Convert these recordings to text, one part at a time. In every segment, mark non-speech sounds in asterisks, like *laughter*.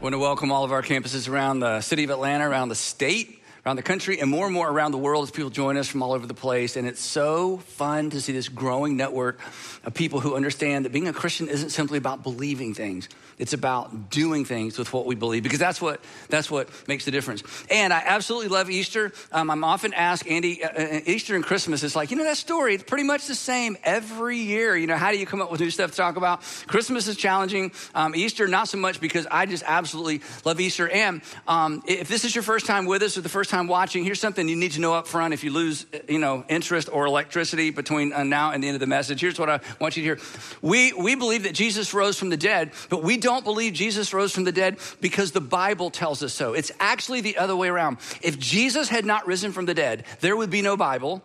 I want to welcome all of our campuses around the city of Atlanta, around the state, around the country, and more and more around the world as people join us from all over the place. And it's so fun to see this growing network of people who understand that being a Christian isn't simply about believing things. It's about doing things with what we believe because that's what that's what makes the difference. And I absolutely love Easter. Um, I'm often asked, Andy, uh, uh, Easter and Christmas. It's like you know that story. It's pretty much the same every year. You know, how do you come up with new stuff to talk about? Christmas is challenging. Um, Easter not so much because I just absolutely love Easter. And um, if this is your first time with us or the first time watching, here's something you need to know up front. If you lose, you know, interest or electricity between uh, now and the end of the message, here's what I want you to hear. We we believe that Jesus rose from the dead, but we don't believe Jesus rose from the dead because the Bible tells us so. It's actually the other way around. If Jesus had not risen from the dead, there would be no Bible,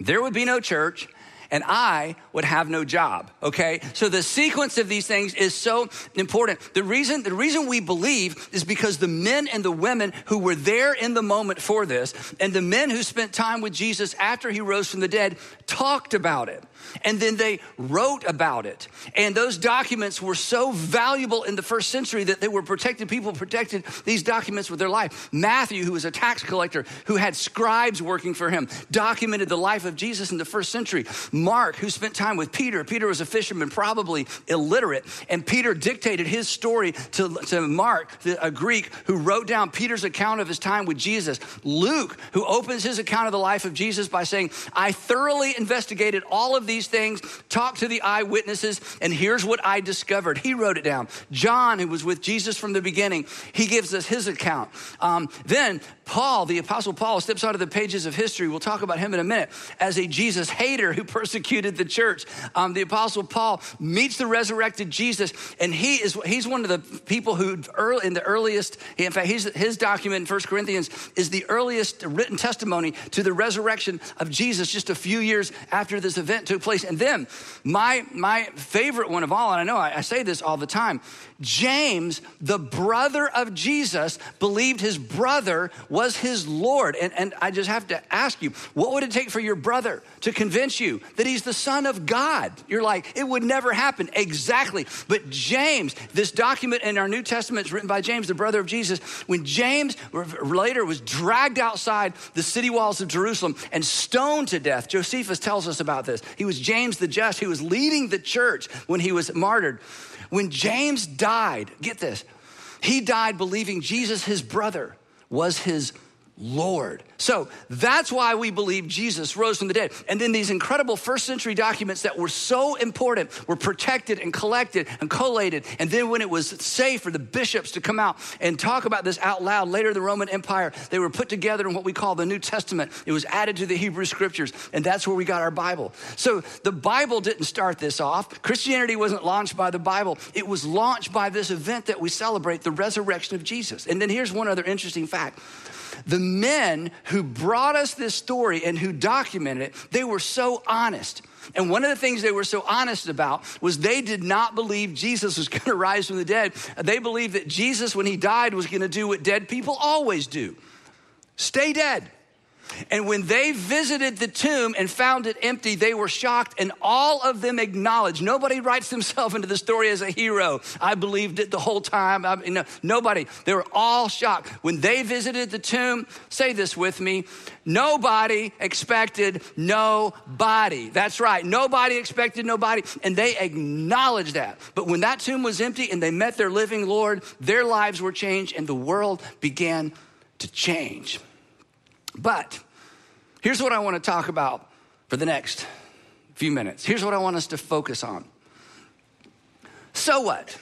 there would be no church, and I would have no job. Okay? So the sequence of these things is so important. The reason, the reason we believe is because the men and the women who were there in the moment for this, and the men who spent time with Jesus after he rose from the dead, talked about it and then they wrote about it. And those documents were so valuable in the first century that they were protected. People protected these documents with their life. Matthew, who was a tax collector, who had scribes working for him, documented the life of Jesus in the first century. Mark, who spent time with Peter, Peter was a fisherman, probably illiterate, and Peter dictated his story to, to Mark, a Greek, who wrote down Peter's account of his time with Jesus. Luke, who opens his account of the life of Jesus by saying, I thoroughly investigated all of these things, talked to the eyewitnesses, and here's what I discovered. He wrote it down. John, who was with Jesus from the beginning, he gives us his account. Um, then Paul, the Apostle Paul, steps out of the pages of history. We'll talk about him in a minute as a Jesus hater who persecuted the church. Um, the Apostle Paul meets the resurrected Jesus, and he is he's one of the people who early, in the earliest. In fact, his document in First Corinthians is the earliest written testimony to the resurrection of Jesus, just a few years after this event took place. And then my my favorite one of all, and I know I, I say this all the time, James, the brother of Jesus, believed his brother was his Lord. And, and I just have to ask you, what would it take for your brother to convince you that he's the Son of God? You're like, it would never happen. Exactly. But James, this document in our New Testament is written by James, the brother of Jesus. When James later was dragged outside the city walls of Jerusalem and stoned to death, Josephus tells us about this. He was James the Just, he was leading the church when he was martyred. When James died, get this, he died believing Jesus, his brother, was his Lord. So that's why we believe Jesus rose from the dead. And then these incredible first century documents that were so important were protected and collected and collated. And then when it was safe for the bishops to come out and talk about this out loud, later in the Roman Empire, they were put together in what we call the New Testament. It was added to the Hebrew scriptures, and that's where we got our Bible. So the Bible didn't start this off. Christianity wasn't launched by the Bible, it was launched by this event that we celebrate, the resurrection of Jesus. And then here's one other interesting fact. The men who brought us this story and who documented it, they were so honest. And one of the things they were so honest about was they did not believe Jesus was *laughs* going to rise from the dead. They believed that Jesus, when he died, was going to do what dead people always do stay dead. And when they visited the tomb and found it empty, they were shocked, and all of them acknowledged. Nobody writes themselves into the story as a hero. I believed it the whole time. I, know, nobody. They were all shocked. When they visited the tomb, say this with me nobody expected nobody. That's right. Nobody expected nobody. And they acknowledged that. But when that tomb was empty and they met their living Lord, their lives were changed, and the world began to change. But here's what I want to talk about for the next few minutes. Here's what I want us to focus on. So what?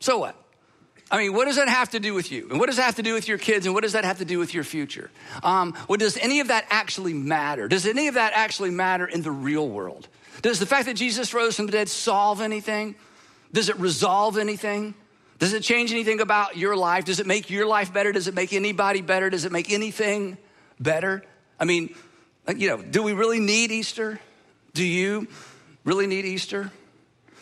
So what? I mean, what does that have to do with you? And what does that have to do with your kids? And what does that have to do with your future? Um, well, does any of that actually matter? Does any of that actually matter in the real world? Does the fact that Jesus rose from the dead solve anything? Does it resolve anything? Does it change anything about your life? Does it make your life better? Does it make anybody better? Does it make anything better? I mean, you know, do we really need Easter? Do you really need Easter?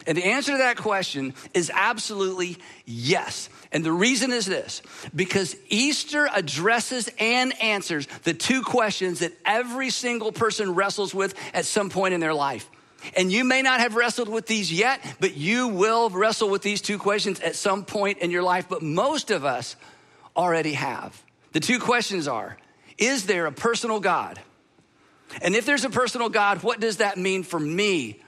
And the answer to that question is absolutely yes. And the reason is this because Easter addresses and answers the two questions that every single person wrestles with at some point in their life. And you may not have wrestled with these yet, but you will wrestle with these two questions at some point in your life. But most of us already have. The two questions are Is there a personal God? And if there's a personal God, what does that mean for me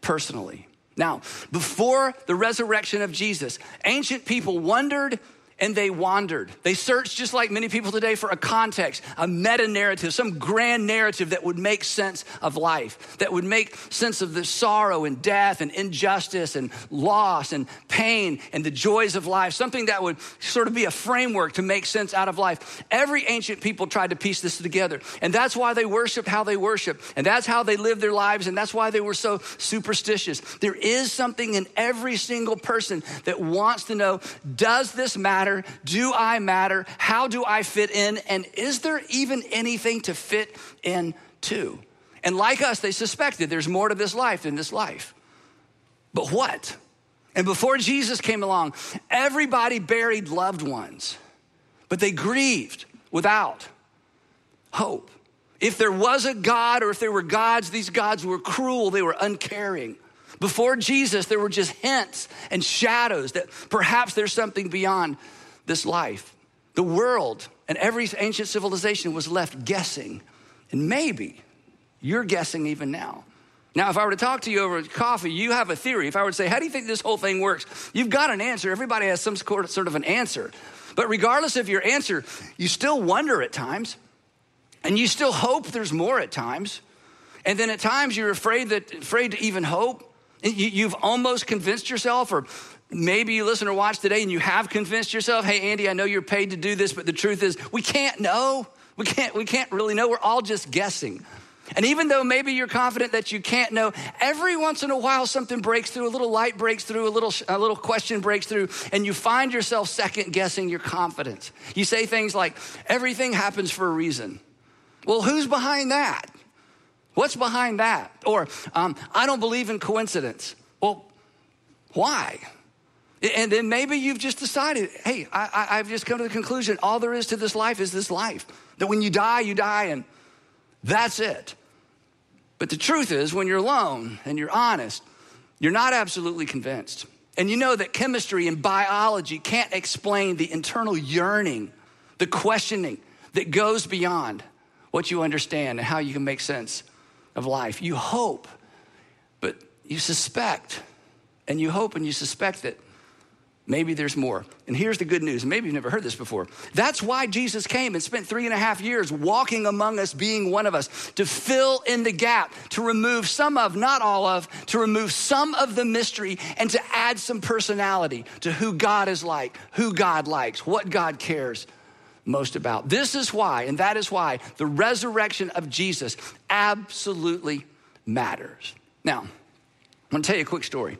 personally? Now, before the resurrection of Jesus, ancient people wondered and they wandered. They searched, just like many people today, for a context, a meta narrative, some grand narrative that would make sense of life, that would make sense of the sorrow and death and injustice and loss and pain and the joys of life, something that would sort of be a framework to make sense out of life. Every ancient people tried to piece this together. And that's why they worshiped how they worship. And that's how they lived their lives. And that's why they were so superstitious. There is something in every single person that wants to know does this matter? Matter? Do I matter? How do I fit in? And is there even anything to fit into? And like us, they suspected there's more to this life than this life. But what? And before Jesus came along, everybody buried loved ones, but they grieved without hope. If there was a God or if there were gods, these gods were cruel, they were uncaring. Before Jesus, there were just hints and shadows that perhaps there's something beyond this life. The world and every ancient civilization was left guessing. And maybe you're guessing even now. Now, if I were to talk to you over coffee, you have a theory. If I were to say, How do you think this whole thing works? You've got an answer. Everybody has some sort of an answer. But regardless of your answer, you still wonder at times, and you still hope there's more at times. And then at times you're afraid that afraid to even hope. You've almost convinced yourself, or Maybe you listen or watch today and you have convinced yourself, hey, Andy, I know you're paid to do this, but the truth is, we can't know. We can't, we can't really know. We're all just guessing. And even though maybe you're confident that you can't know, every once in a while something breaks through, a little light breaks through, a little, a little question breaks through, and you find yourself second guessing your confidence. You say things like, everything happens for a reason. Well, who's behind that? What's behind that? Or, um, I don't believe in coincidence. Well, why? And then maybe you've just decided, hey, I, have just come to the conclusion all there is to this life is this life. That when you die, you die, and that's it. But the truth is, when you're alone and you're honest, you're not absolutely convinced. And you know that chemistry and biology can't explain the internal yearning, the questioning that goes beyond what you understand and how you can make sense of life. You hope, but you suspect, and you hope and you suspect that Maybe there's more. And here's the good news. Maybe you've never heard this before. That's why Jesus came and spent three and a half years walking among us, being one of us, to fill in the gap, to remove some of, not all of, to remove some of the mystery and to add some personality to who God is like, who God likes, what God cares most about. This is why, and that is why, the resurrection of Jesus absolutely matters. Now, I'm gonna tell you a quick story.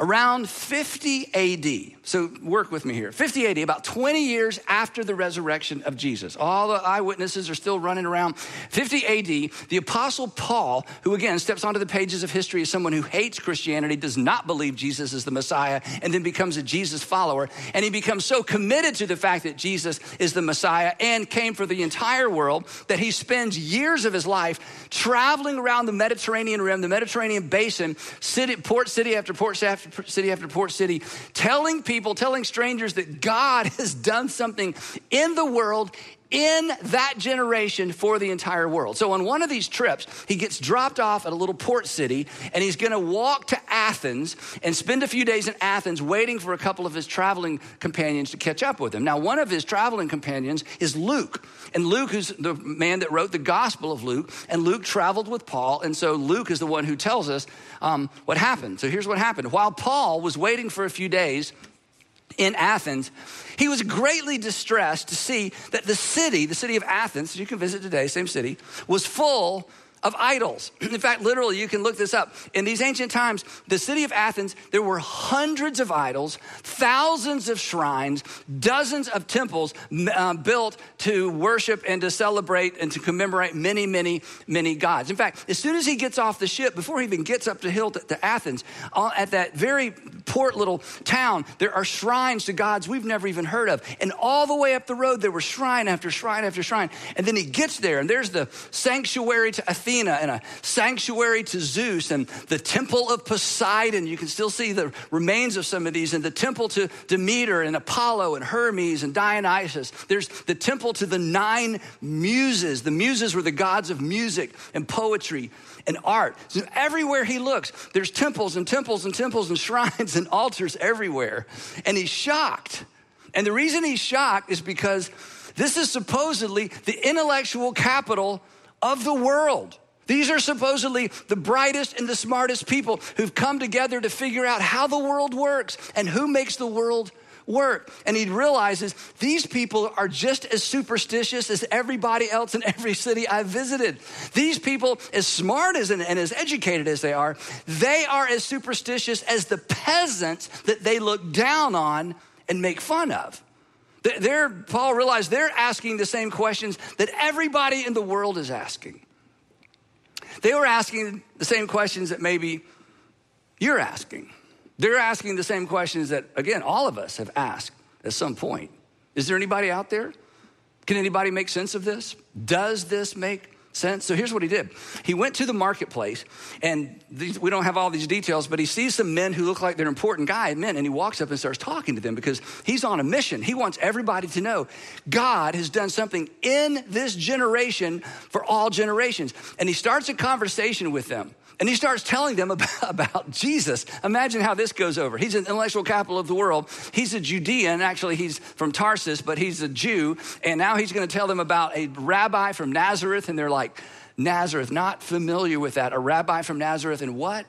Around 50 AD, so work with me here, 50 AD, about 20 years after the resurrection of Jesus. All the eyewitnesses are still running around. 50 AD, the Apostle Paul, who again steps onto the pages of history as someone who hates Christianity, does not believe Jesus is the Messiah, and then becomes a Jesus follower. And he becomes so committed to the fact that Jesus is the Messiah and came for the entire world that he spends years of his life traveling around the Mediterranean rim, the Mediterranean basin, city, port city after port city after city after port city, telling people, telling strangers that God *laughs* has done something in the world in that generation for the entire world. So on one of these trips, he gets dropped off at a little port city and he's going to walk to Athens and spend a few days in Athens waiting for a couple of his traveling companions to catch up with him. Now, one of his traveling companions is Luke. And Luke is the man that wrote the Gospel of Luke. And Luke traveled with Paul. And so Luke is the one who tells us um, what happened. So here's what happened. While Paul was waiting for a few days in Athens, he was greatly distressed to see that the city, the city of Athens, you can visit today, same city, was full of idols. *clears throat* In fact, literally, you can look this up. In these ancient times, the city of Athens, there were hundreds of idols, thousands of shrines, dozens of temples uh, built to worship and to celebrate and to commemorate many, many, many gods. In fact, as soon as he gets off the ship, before he even gets up the hill to, to Athens, uh, at that very port little town, there are shrines to gods we've never even heard of. And all the way up the road, there were shrine after shrine after shrine. And then he gets there, and there's the sanctuary to Athena Athena and a sanctuary to Zeus and the temple of Poseidon. You can still see the remains of some of these, and the temple to Demeter and Apollo and Hermes and Dionysus. There's the temple to the nine muses. The muses were the gods of music and poetry and art. So everywhere he looks, there's temples and temples and temples and *laughs* shrines and altars everywhere. And he's shocked. And the reason he's shocked is because this is supposedly the intellectual capital of the world. These are supposedly the brightest and the smartest people who've come together to figure out how the world works and who makes the world work. And he realizes these people are just as superstitious as everybody else in every city I've visited. These people, as smart as and, and as educated as they are, they are as superstitious as the peasants that they look down on and make fun of. They're, Paul realized they're asking the same questions that everybody in the world is asking. They were asking the same questions that maybe you're asking. They're asking the same questions that, again, all of us have asked at some point. Is there anybody out there? Can anybody make sense of this? Does this make sense? So here's what he did. He went to the marketplace, and these, we don't have all these details, but he sees some men who look like they're important guy men, and he walks up and starts talking to them because he's on a mission. He wants everybody to know God has done something in this generation for all generations. And he starts a conversation with them. And he starts telling them *laughs* about, about, Jesus. Imagine how this goes over. He's an intellectual capital of the world. He's a Judean. Actually, he's from Tarsus, but he's a Jew. And now he's going to tell them about a rabbi from Nazareth. And they're like, Nazareth, not familiar with that. A rabbi from Nazareth, and what?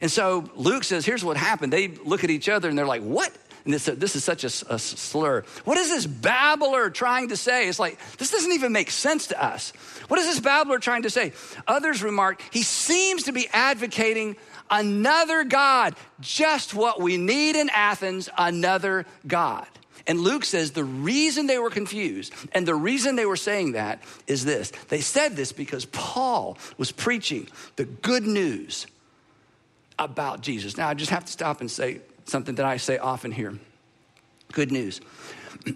And so Luke says, here's what happened. They look at each other and they're like, what? And this, this is such a, a, slur. What is this babbler trying to say? It's like, this doesn't even make sense to us. What is this babbler trying to say? Others remark, he seems to be advocating another God, just what we need in Athens, another God. And Luke says the reason they were confused and the reason they were saying that is this. They said this because Paul was preaching the good news about Jesus. Now, I just have to stop and say something that I say often here. Good news.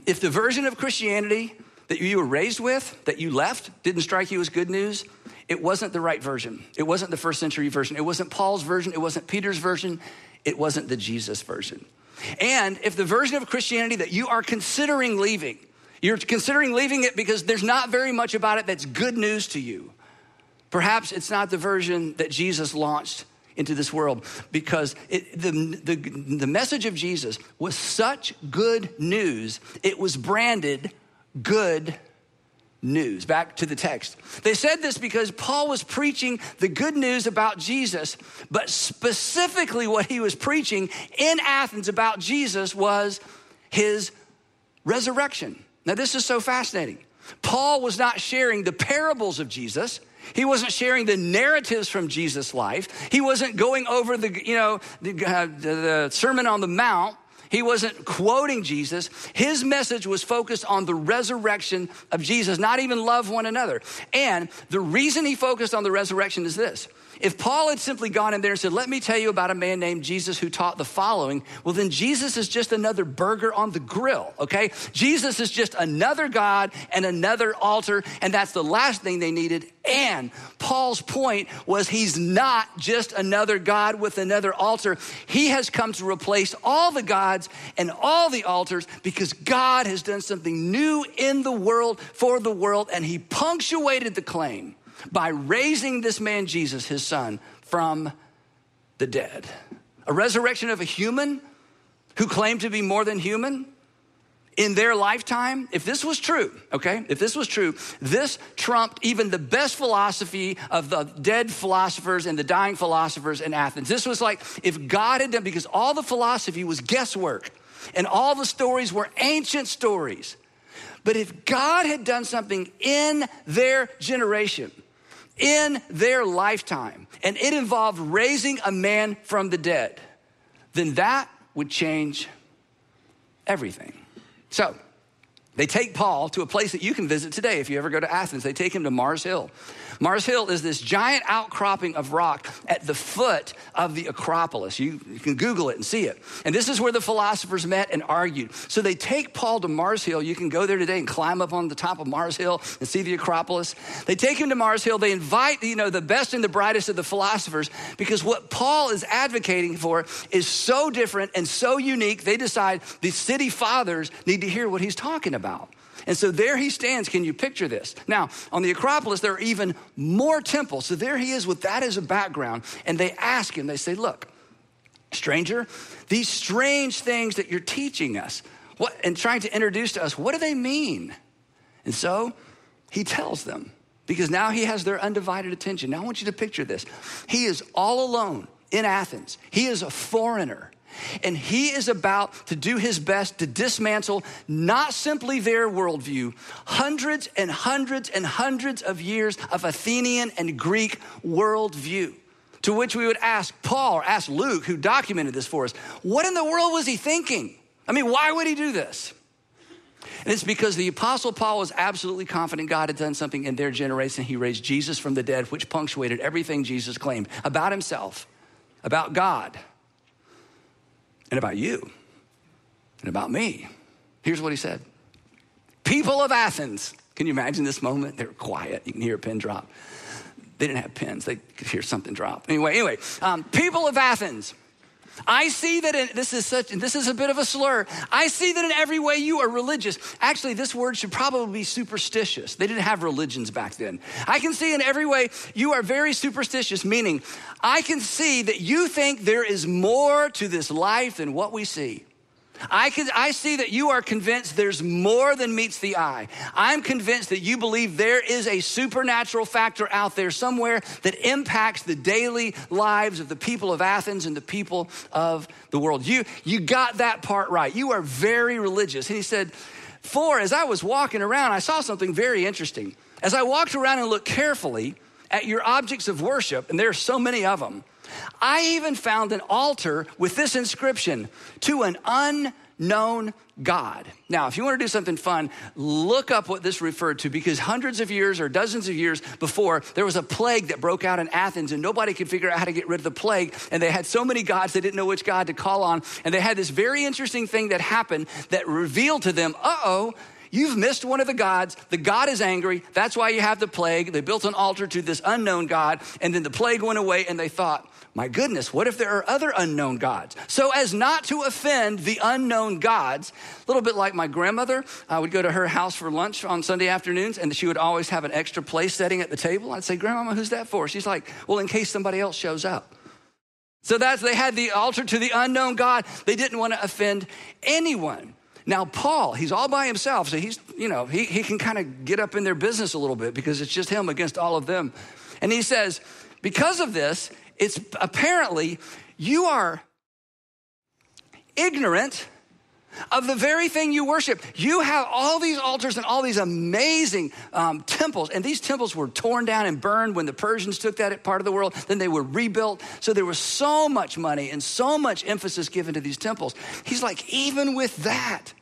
If the version of Christianity that you were raised with, that you left, didn't strike you as good news, it wasn't the right version. It wasn't the first century version. It wasn't Paul's version. It wasn't Peter's version. It wasn't the Jesus version. And if the version of Christianity that you are considering leaving, you're considering leaving it because there's not very much about it that's good news to you. Perhaps it's not the version that Jesus launched into this world because it, the, the, the message of Jesus was such good news, it was branded good news. Back to the text. They said this because Paul was preaching the good news about Jesus, but specifically what he was preaching in Athens about Jesus was his resurrection. Now, this is so fascinating. Paul was not sharing the parables of Jesus. He wasn't sharing the narratives from Jesus' life. He wasn't going over the, you know, the, uh, the Sermon on the Mount. He wasn't quoting Jesus. His message was focused on the resurrection of Jesus, not even love one another. And the reason he focused on the resurrection is this if Paul had simply gone in there and said, Let me tell you about a man named Jesus who taught the following, well, then Jesus is just another burger on the grill, okay? Jesus is just another God and another altar, and that's the last thing they needed. And Paul's point was he's not just another God with another altar. He has come to replace all the gods and all the altars because God has done something new in the world for the world, and he punctuated the claim by raising this man, Jesus, his son, from the dead. A resurrection of a human who claimed to be more than human in their lifetime, if this was true, okay, if this was true, this trumped even the best philosophy of the dead philosophers and the dying philosophers in Athens. This was like if God had done, because all the philosophy was guesswork and all the stories were ancient stories. But if God had done something in their generation, in their lifetime, and it involved raising a man from the dead, then that would change everything. So, they take Paul to a place that you can visit today if you ever go to Athens. They take him to Mars Hill. Mars Hill is this giant outcropping of rock at the foot of the Acropolis. You, you, can Google it and see it. And this is where the philosophers met and argued. So they take Paul to Mars Hill. You can go there today and climb up on the top of Mars Hill and see the Acropolis. They take him to Mars Hill. They invite, you know, the best and the brightest of the philosophers because what Paul is advocating for is so different and so unique. They decide the city fathers need to hear what he's talking about. And so there he stands. Can you picture this? Now, on the Acropolis, there are even more temples. So there he is with that as a background. And they ask him, they say, Look, stranger, these strange things that you're teaching us what, and trying to introduce to us, what do they mean? And so he tells them because now he has their undivided attention. Now I want you to picture this. He is all alone in Athens, he is a foreigner. And he is about to do his best to dismantle not simply their worldview, hundreds and hundreds and hundreds of years of Athenian and Greek worldview. To which we would ask Paul or ask Luke, who documented this for us, what in the world was he thinking? I mean, why would he do this? And it's because the Apostle Paul was absolutely confident God had done something in their generation. He raised Jesus from the dead, which punctuated everything Jesus claimed about himself, about God, and about you and about me. Here's what he said People of Athens, can you imagine this moment? They're quiet. You can hear a pin drop. They didn't have pins, they could hear something drop. Anyway, anyway, um, people of Athens. I see that in, this is such, this is a bit of a slur. I see that in every way you are religious. Actually, this word should probably be superstitious. They didn't have religions back then. I can see in every way you are very superstitious, meaning I can see that you think there is more to this life than what we see. I, can, I see that you are convinced there's more than meets the eye. I'm convinced that you believe there is a supernatural factor out there somewhere that impacts the daily lives of the people of Athens and the people of the world. You, you got that part right. You are very religious. And he said, For as I was walking around, I saw something very interesting. As I walked around and looked carefully at your objects of worship, and there are so many of them, I even found an altar with this inscription to an unknown God. Now, if you want to do something fun, look up what this referred to because hundreds of years or dozens of years before, there was a plague that broke out in Athens and nobody could figure out how to get rid of the plague. And they had so many gods, they didn't know which God to call on. And they had this very interesting thing that happened that revealed to them, uh oh, You've missed one of the gods. The God is angry. That's why you have the plague. They built an altar to this unknown God, and then the plague went away, and they thought, my goodness, what if there are other unknown gods? So, as not to offend the unknown gods, a little bit like my grandmother, I would go to her house for lunch on Sunday afternoons, and she would always have an extra place setting at the table. I'd say, Grandmama, who's that for? She's like, Well, in case somebody else shows up. So that's they had the altar to the unknown God. They didn't want to offend anyone. Now, Paul, he's all by himself, so he's, you know, he, he can kind of get up in their business a little bit because it's just him against all of them. And he says, because of this, it's apparently you are ignorant of the very thing you worship. You have all these altars and all these amazing um, temples, and these temples were torn down and burned when the Persians took that part of the world. Then they were rebuilt. So there was so much money and so much emphasis given to these temples. He's like, even with that,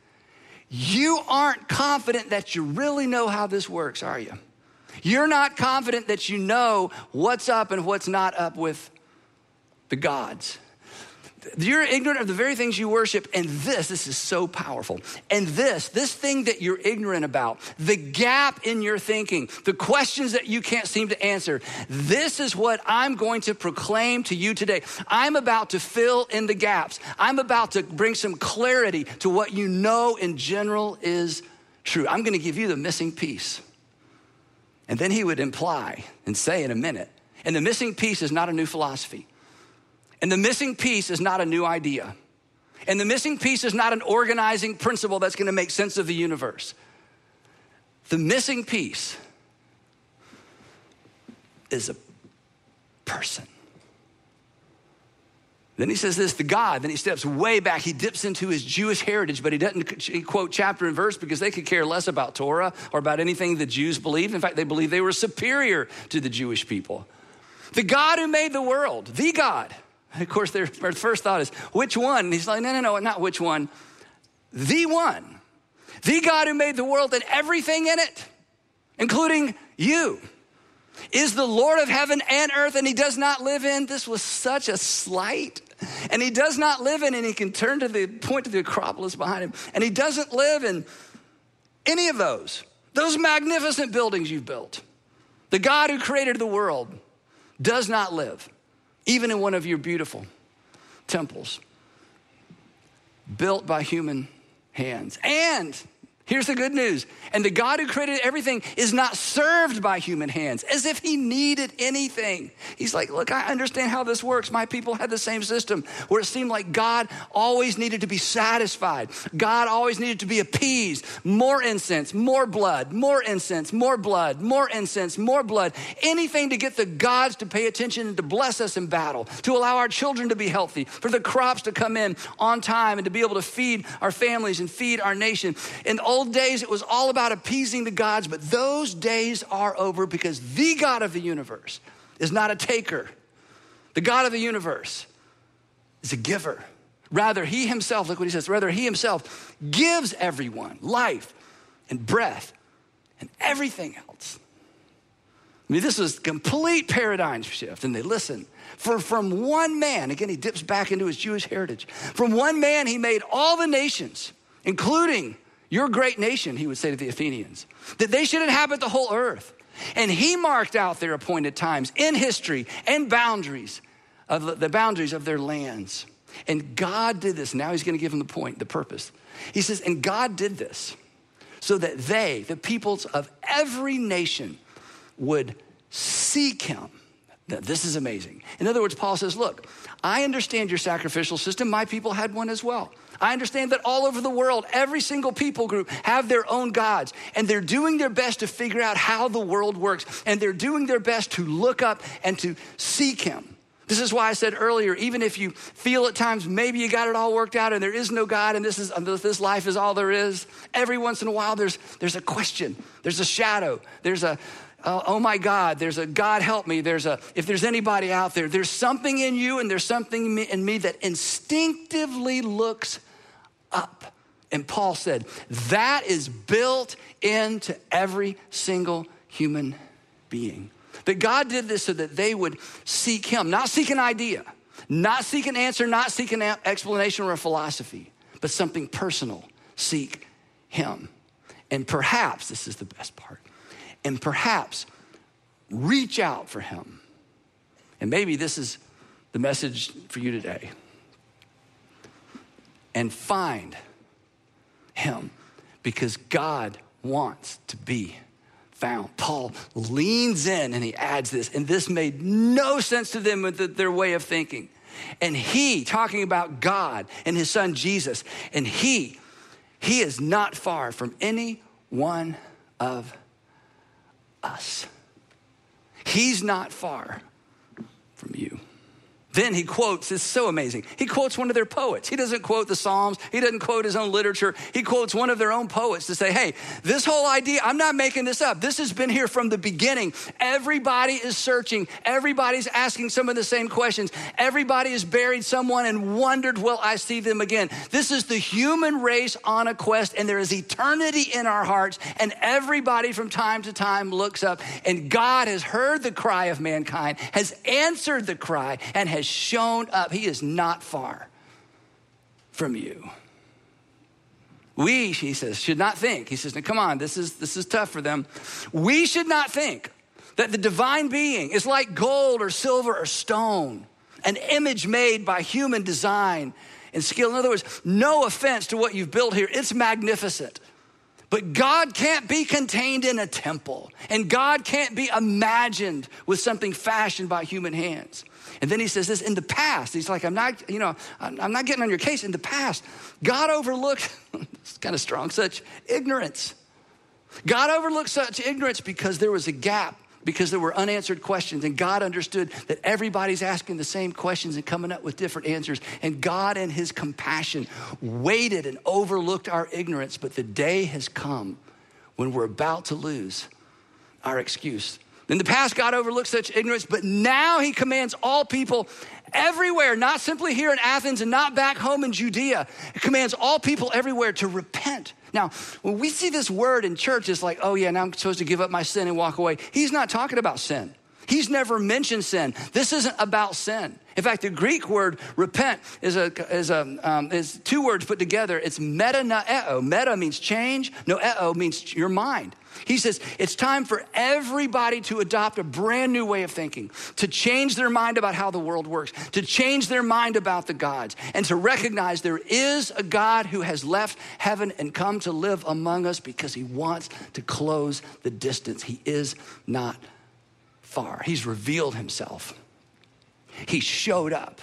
you aren't confident that you really know how this works, are you? You're not confident that you know what's up and what's not up with the gods. You're ignorant of the very things you worship, and this, this is so powerful. And this, this thing that you're ignorant about, the gap in your thinking, the questions that you can't seem to answer, this is what I'm going to proclaim to you today. I'm about to fill in the gaps. I'm about to bring some clarity to what you know in general is true. I'm going to give you the missing piece. And then he would imply and say in a minute, and the missing piece is not a new philosophy. And the missing piece is not a new idea. And the missing piece is not an organizing principle that's gonna make sense of the universe. The missing piece is a person. Then he says this to God, then he steps way back. He dips into his Jewish heritage, but he doesn't quote chapter and verse because they could care less about Torah or about anything the Jews believed. In fact, they believed they were superior to the Jewish people. The God who made the world, the God. Of course, their first thought is, which one? And he's like, no, no, no, not which one. The one. The God who made the world and everything in it, including you is the Lord of heaven and earth, and he does not live in. This was such a slight. And he does not live in, and he can turn to the point to the Acropolis behind him. And he doesn't live in any of those, those magnificent buildings you've built. The God who created the world does not live, even in one of your beautiful temples built by human hands. And Here's the good news. And the God who created everything is not served by human hands as if he needed anything. He's like, Look, I understand how this works. My people had the same system where it seemed like God always needed to be satisfied, God always needed to be appeased. More incense, more blood, more incense, more blood, more incense, more blood. Anything to get the gods to pay attention and to bless us in battle, to allow our children to be healthy, for the crops to come in on time and to be able to feed our families and feed our nation. And old days, it was all about appeasing the gods, but those days are over because the God of the universe is not a taker. The God of the universe is a giver. Rather, he himself, look what he says, rather, he himself gives everyone life and breath and everything else. I mean, this was complete paradigm shift, and they listen. For from one man, again, he dips back into his Jewish heritage. From one man, he made all the nations, including your great nation, he would say to the Athenians, that they should inhabit the whole earth. And he marked out their appointed times in history and boundaries of the boundaries of their lands. And God did this. Now he's going to give them the point, the purpose. He says, and God did this so that they, the peoples of every nation, would seek him. Now, this is amazing. In other words, Paul says, Look, I understand your sacrificial system. My people had one as well. I understand that all over the world, every single people group have their own gods, and they're doing their best to figure out how the world works, and they're doing their best to look up and to seek Him. This is why I said earlier, even if you feel at times maybe you got it all worked out and there is no God and this is this life is all there is, every once in a while there's there's a question, there's a shadow, there's a oh, oh my God, there's a God help me. There's a, if there's anybody out there, there's something in you and there's something in me that instinctively looks up. And Paul said, that is built into every single human being. That God did this so that they would seek Him, not seek an idea, not seek an answer, not seek an explanation or a philosophy, but something personal. Seek Him. And perhaps, this is the best part, and perhaps reach out for him. And maybe this is the message for you today. And find him because God wants to be found. Paul leans in and he adds this, and this made no sense to them with their way of thinking. And he, talking about God and his son Jesus, and he, he is not far from any one of us. He's not far from you. Then he quotes, it's so amazing. He quotes one of their poets. He doesn't quote the Psalms, he doesn't quote his own literature. He quotes one of their own poets to say, hey, this whole idea, I'm not making this up. This has been here from the beginning. Everybody is searching, everybody's asking some of the same questions. Everybody has buried someone and wondered, will I see them again? This is the human race on a quest, and there is eternity in our hearts, and everybody from time to time looks up, and God has heard the cry of mankind, has answered the cry, and has has shown up. He is not far from you. We, he says, should not think. He says, now come on, this is, this is tough for them. We should not think that the divine being is like gold or silver or stone, an image made by human design and skill. In other words, no offense to what you've built here, it's magnificent. But God can't be contained in a temple, and God can't be imagined with something fashioned by human hands. And then he says this in the past, he's like, I'm not, you know, I'm not getting on your case. In the past, God overlooked, *laughs* it's kind of strong, such ignorance. God overlooked such ignorance because there was a gap because there were unanswered questions, and God understood that everybody's asking the same questions and coming up with different answers. And God, in His compassion, waited and overlooked our ignorance. But the day has come when we're about to lose our excuse. In the past, God overlooked such ignorance, but now He commands all people everywhere, not simply here in Athens and not back home in Judea. He commands all people everywhere to repent. Now, when we see this word in church, it's like, oh yeah, now I'm supposed to give up my sin and walk away. He's not talking about sin. He's never mentioned sin. This isn't about sin. In fact, the Greek word repent is, a, is, a, um, is two words put together. It's meta noeo. Meta means change, noeo means your mind. He says it's time for everybody to adopt a brand new way of thinking, to change their mind about how the world works, to change their mind about the gods, and to recognize there is a God who has left heaven and come to live among us because he wants to close the distance. He is not far, he's revealed himself. He showed up.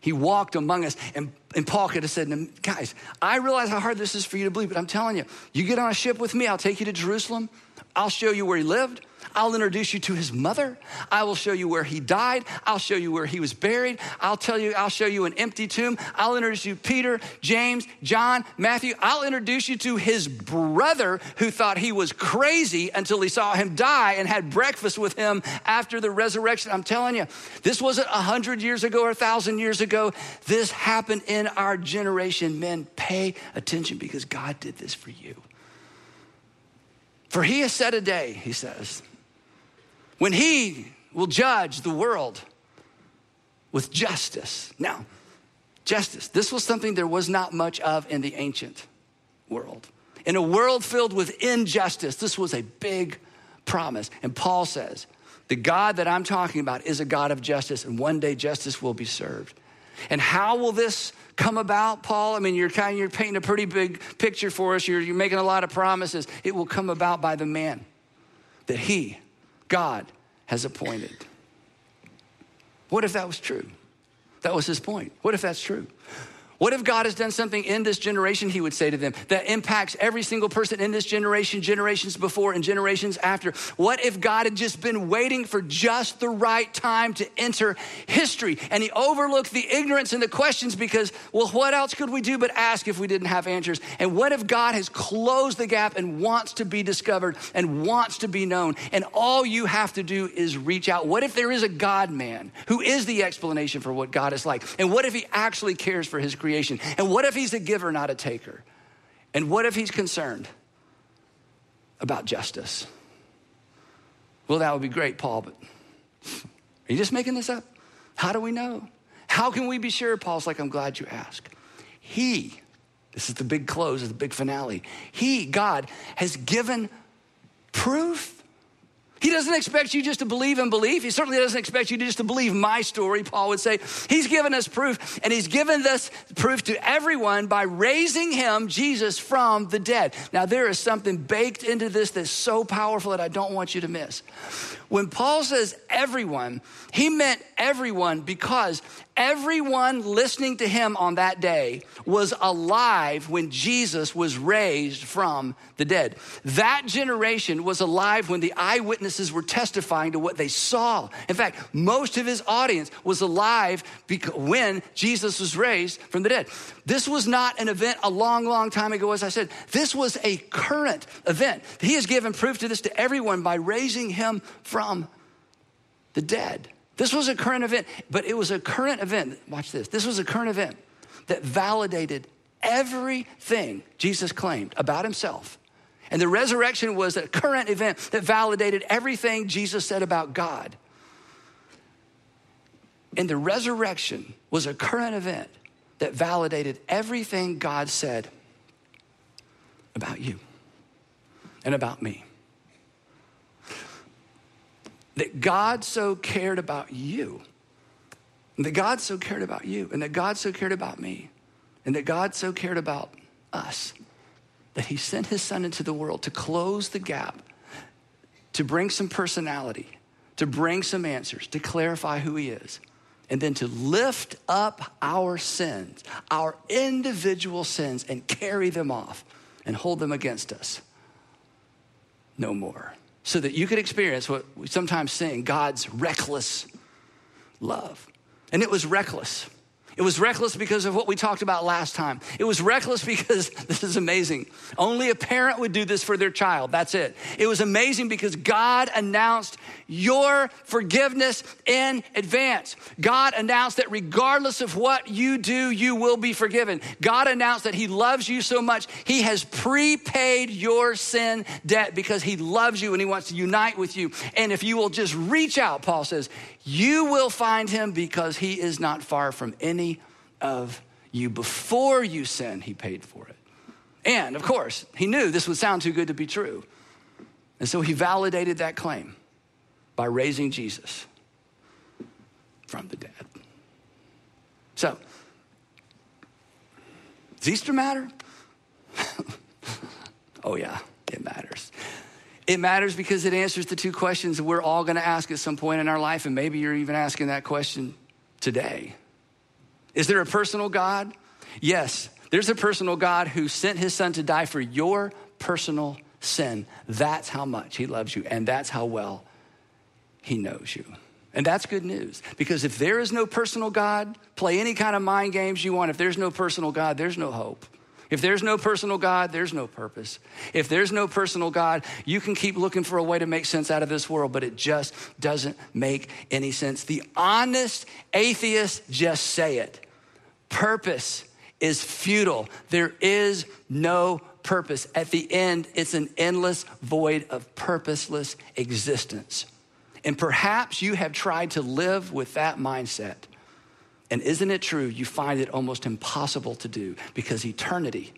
He walked among us. And, and Paul could have said, Guys, I realize how hard this is for you to believe, but I'm telling you, you get on a ship with me, I'll take you to Jerusalem. I'll show you where he lived. I'll introduce you to his mother. I will show you where he died. I'll show you where he was buried. I'll tell you, I'll show you an empty tomb. I'll introduce you Peter, James, John, Matthew. I'll introduce you to his brother who thought he was crazy until he saw him die and had breakfast with him after the resurrection. I'm telling you, this wasn't a hundred years ago or a thousand years ago. This happened in our generation. Men, pay attention because God did this for you. For he has set a day, he says, when he will judge the world with justice. Now, justice, this was something there was not much of in the ancient world. In a world filled with injustice, this was a big promise. And Paul says, the God that I'm talking about is a God of justice, and one day justice will be served. And how will this come about, Paul? I mean, you're kind you're painting a pretty big picture for us. You're, you're making a lot of promises. It will come about by the man that he God has appointed. What if that was true? That was his point. What if that's true? What if God has done something in this generation, he would say to them, that impacts every single person in this generation, generations before, and generations after? What if God had just been waiting for just the right time to enter history and he overlooked the ignorance and the questions because, well, what else could we do but ask if we didn't have answers? And what if God has closed the gap and wants to be discovered and wants to be known? And all you have to do is reach out. What if there is a God man who is the explanation for what God is like? And what if he actually cares for his creation? Creation. And what if he's a giver, not a taker? And what if he's concerned about justice? Well, that would be great, Paul, but *laughs* are you just making this up? How do we know? How can we be sure? Paul's like, I'm glad you asked. He, this is the big close, the big finale. He, God, has given proof he doesn't expect you just to believe in belief. He certainly doesn't expect you just to believe my story, Paul would say. He's given us proof, and he's given this proof to everyone by raising him, Jesus, from the dead. Now, there is something baked into this that's so powerful that I don't want you to miss. When Paul says everyone, he meant everyone because everyone listening to him on that day was alive when Jesus was raised from the dead. That generation was alive when the eyewitnesses were testifying to what they saw. In fact, most of his audience was alive when Jesus was raised from the dead. This was not an event a long, long time ago, as I said. This was a current event. He has given proof to this to everyone by raising him from the dead. This was a current event, but it was a current event. Watch this. This was a current event that validated everything Jesus claimed about himself. And the resurrection was a current event that validated everything Jesus said about God. And the resurrection was a current event that validated everything God said about you and about me. That God so cared about you, and that God so cared about you, and that God so cared about me, and that God so cared about us, that He sent His Son into the world to close the gap, to bring some personality, to bring some answers, to clarify who He is and then to lift up our sins, our individual sins, and carry them off and hold them against us no more. So that you could experience what we sometimes sing God's reckless love. And it was reckless. It was reckless because of what we talked about last time. It was reckless *laughs* because this is amazing. Only a parent would do this for their child. That's it. It was amazing because God announced your forgiveness in advance. God announced that regardless of what you do, you will be forgiven. God announced that He loves you so much, He has prepaid your sin debt because He loves you and He wants to unite with you. And if you will just reach out, Paul says, you will find Him because He is not far from any of you. Before you sin, He paid for it. And of course, He knew this would sound too good to be true. And so He validated that claim by raising Jesus from the dead. So, does Easter matter? *laughs* oh, yeah, it matters. It matters because it answers the two questions we're all going to ask at some point in our life, and maybe you're even asking that question today. Is there a personal God? Yes, there's a personal God who sent his son to die for your personal sin. That's how much he loves you, and that's how well he knows you. And that's good news because if there is no personal God, play any kind of mind games you want. If there's no personal God, there's no hope. If there's no personal God, there's no purpose. If there's no personal God, you can keep looking for a way to make sense out of this world, but it just doesn't make any sense. The honest atheists just say it purpose is futile. There is no purpose. At the end, it's an endless void of purposeless existence. And perhaps you have tried to live with that mindset. And isn't it true? You find it almost impossible to do because eternity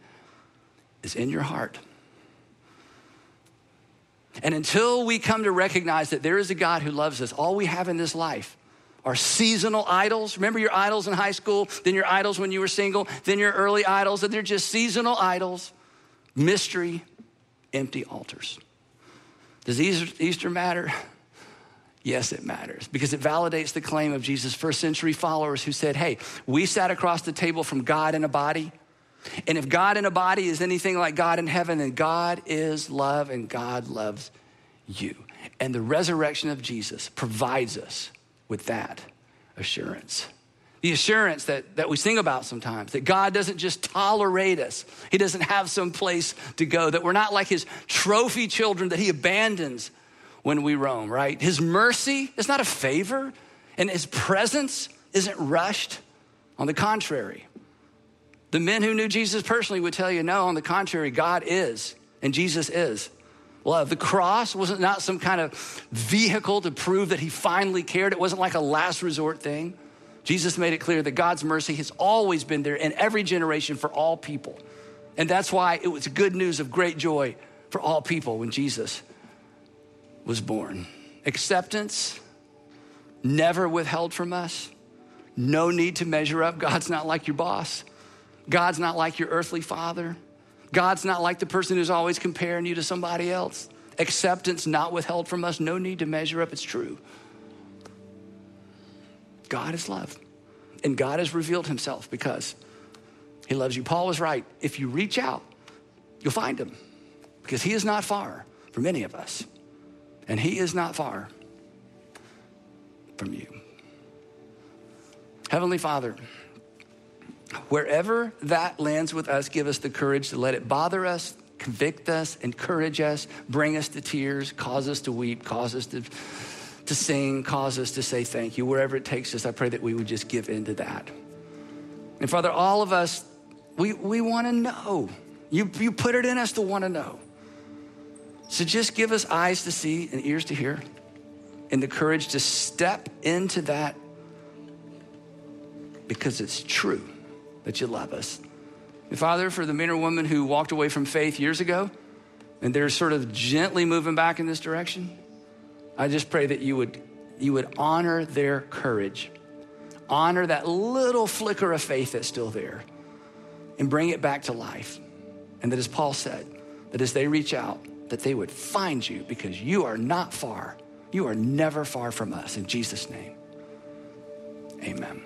is in your heart. And until we come to recognize that there is a God who loves us, all we have in this life are seasonal idols. Remember your idols in high school, then your idols when you were single, then your early idols, and they're just seasonal idols, mystery, empty altars. Does Easter matter? Yes, it matters because it validates the claim of Jesus' first century followers who said, Hey, we sat across the table from God in a body. And if God in a body is anything like God in heaven, then God is love and God loves you. And the resurrection of Jesus provides us with that assurance. The assurance that, that we sing about sometimes, that God doesn't just tolerate us, He doesn't have some place to go, that we're not like His trophy children that He abandons when we roam, right? His mercy is not a favor, and his presence isn't rushed. On the contrary, the men who knew Jesus personally would tell you, no, on the contrary, God is, and Jesus is love. The cross wasn't not some kind of vehicle to prove that he finally cared. It wasn't like a last resort thing. Jesus made it clear that God's mercy has always been there in every generation for all people. And that's why it was good news of great joy for all people when Jesus was born. Acceptance, never withheld from us. No need to measure up. God's not like your boss. God's not like your earthly father. God's not like the person who's always comparing you to somebody else. Acceptance not withheld from us. No need to measure up. It's true. God is love. And God has revealed himself because he loves you. Paul was right. If you reach out, you'll find him because he is not far from any of us. And He is not far from you. Heavenly Father, wherever that lands with us, give us the courage to let it bother us, convict us, encourage us, bring us to tears, cause us to weep, cause us to, to sing, cause us to say thank you. Wherever it takes us, I pray that we would just give into that. And Father, all of us, we, we want to know. You, you put it in us to want to know. So just give us eyes to see and ears to hear and the courage to step into that because it's true that you love us. And Father, for the men or women who walked away from faith years ago and they're sort of gently moving back in this direction, I just pray that you would, you would honor their courage, honor that little flicker of faith that's still there, and bring it back to life. And that, as Paul said, that as they reach out, that they would find you because you are not far. You are never far from us. In Jesus' name, amen.